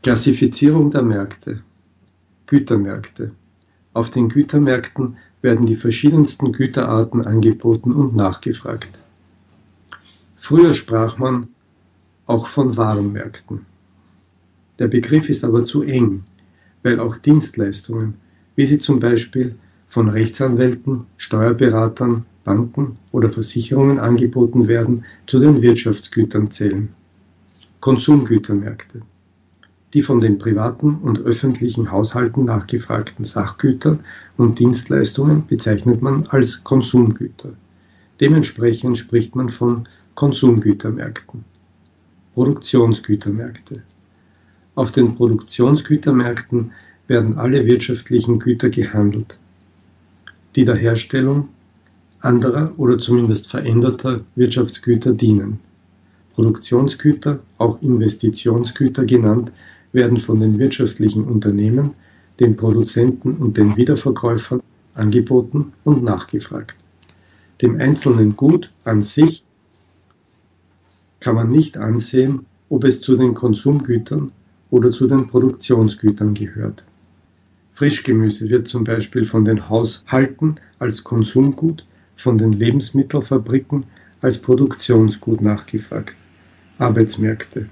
Klassifizierung der Märkte Gütermärkte Auf den Gütermärkten werden die verschiedensten Güterarten angeboten und nachgefragt. Früher sprach man auch von Warenmärkten. Der Begriff ist aber zu eng, weil auch Dienstleistungen, wie sie zum Beispiel von Rechtsanwälten, Steuerberatern, Banken oder Versicherungen angeboten werden, zu den Wirtschaftsgütern zählen. Konsumgütermärkte die von den privaten und öffentlichen Haushalten nachgefragten Sachgüter und Dienstleistungen bezeichnet man als Konsumgüter. Dementsprechend spricht man von Konsumgütermärkten. Produktionsgütermärkte. Auf den Produktionsgütermärkten werden alle wirtschaftlichen Güter gehandelt, die der Herstellung anderer oder zumindest veränderter Wirtschaftsgüter dienen. Produktionsgüter, auch Investitionsgüter genannt, werden von den wirtschaftlichen Unternehmen, den Produzenten und den Wiederverkäufern angeboten und nachgefragt. Dem einzelnen Gut an sich kann man nicht ansehen, ob es zu den Konsumgütern oder zu den Produktionsgütern gehört. Frischgemüse wird zum Beispiel von den Haushalten als Konsumgut, von den Lebensmittelfabriken als Produktionsgut nachgefragt. Arbeitsmärkte.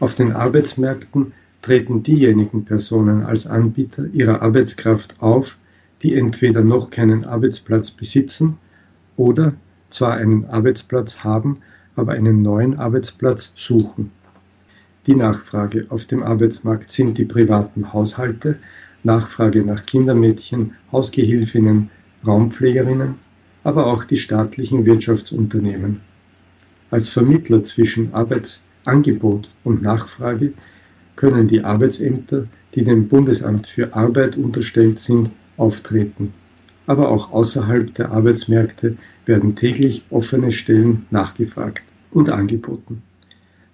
Auf den Arbeitsmärkten treten diejenigen Personen als Anbieter ihrer Arbeitskraft auf, die entweder noch keinen Arbeitsplatz besitzen oder zwar einen Arbeitsplatz haben, aber einen neuen Arbeitsplatz suchen. Die Nachfrage auf dem Arbeitsmarkt sind die privaten Haushalte, Nachfrage nach Kindermädchen, Hausgehilfinnen, Raumpflegerinnen, aber auch die staatlichen Wirtschaftsunternehmen. Als Vermittler zwischen Arbeitsangebot und Nachfrage können die Arbeitsämter, die dem Bundesamt für Arbeit unterstellt sind, auftreten. Aber auch außerhalb der Arbeitsmärkte werden täglich offene Stellen nachgefragt und angeboten.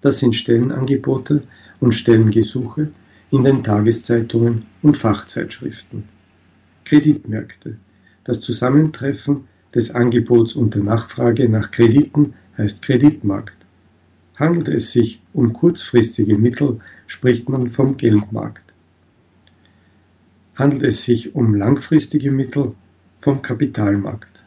Das sind Stellenangebote und Stellengesuche in den Tageszeitungen und Fachzeitschriften. Kreditmärkte. Das Zusammentreffen des Angebots und der Nachfrage nach Krediten heißt Kreditmarkt. Handelt es sich um kurzfristige Mittel, spricht man vom Geldmarkt. Handelt es sich um langfristige Mittel, vom Kapitalmarkt.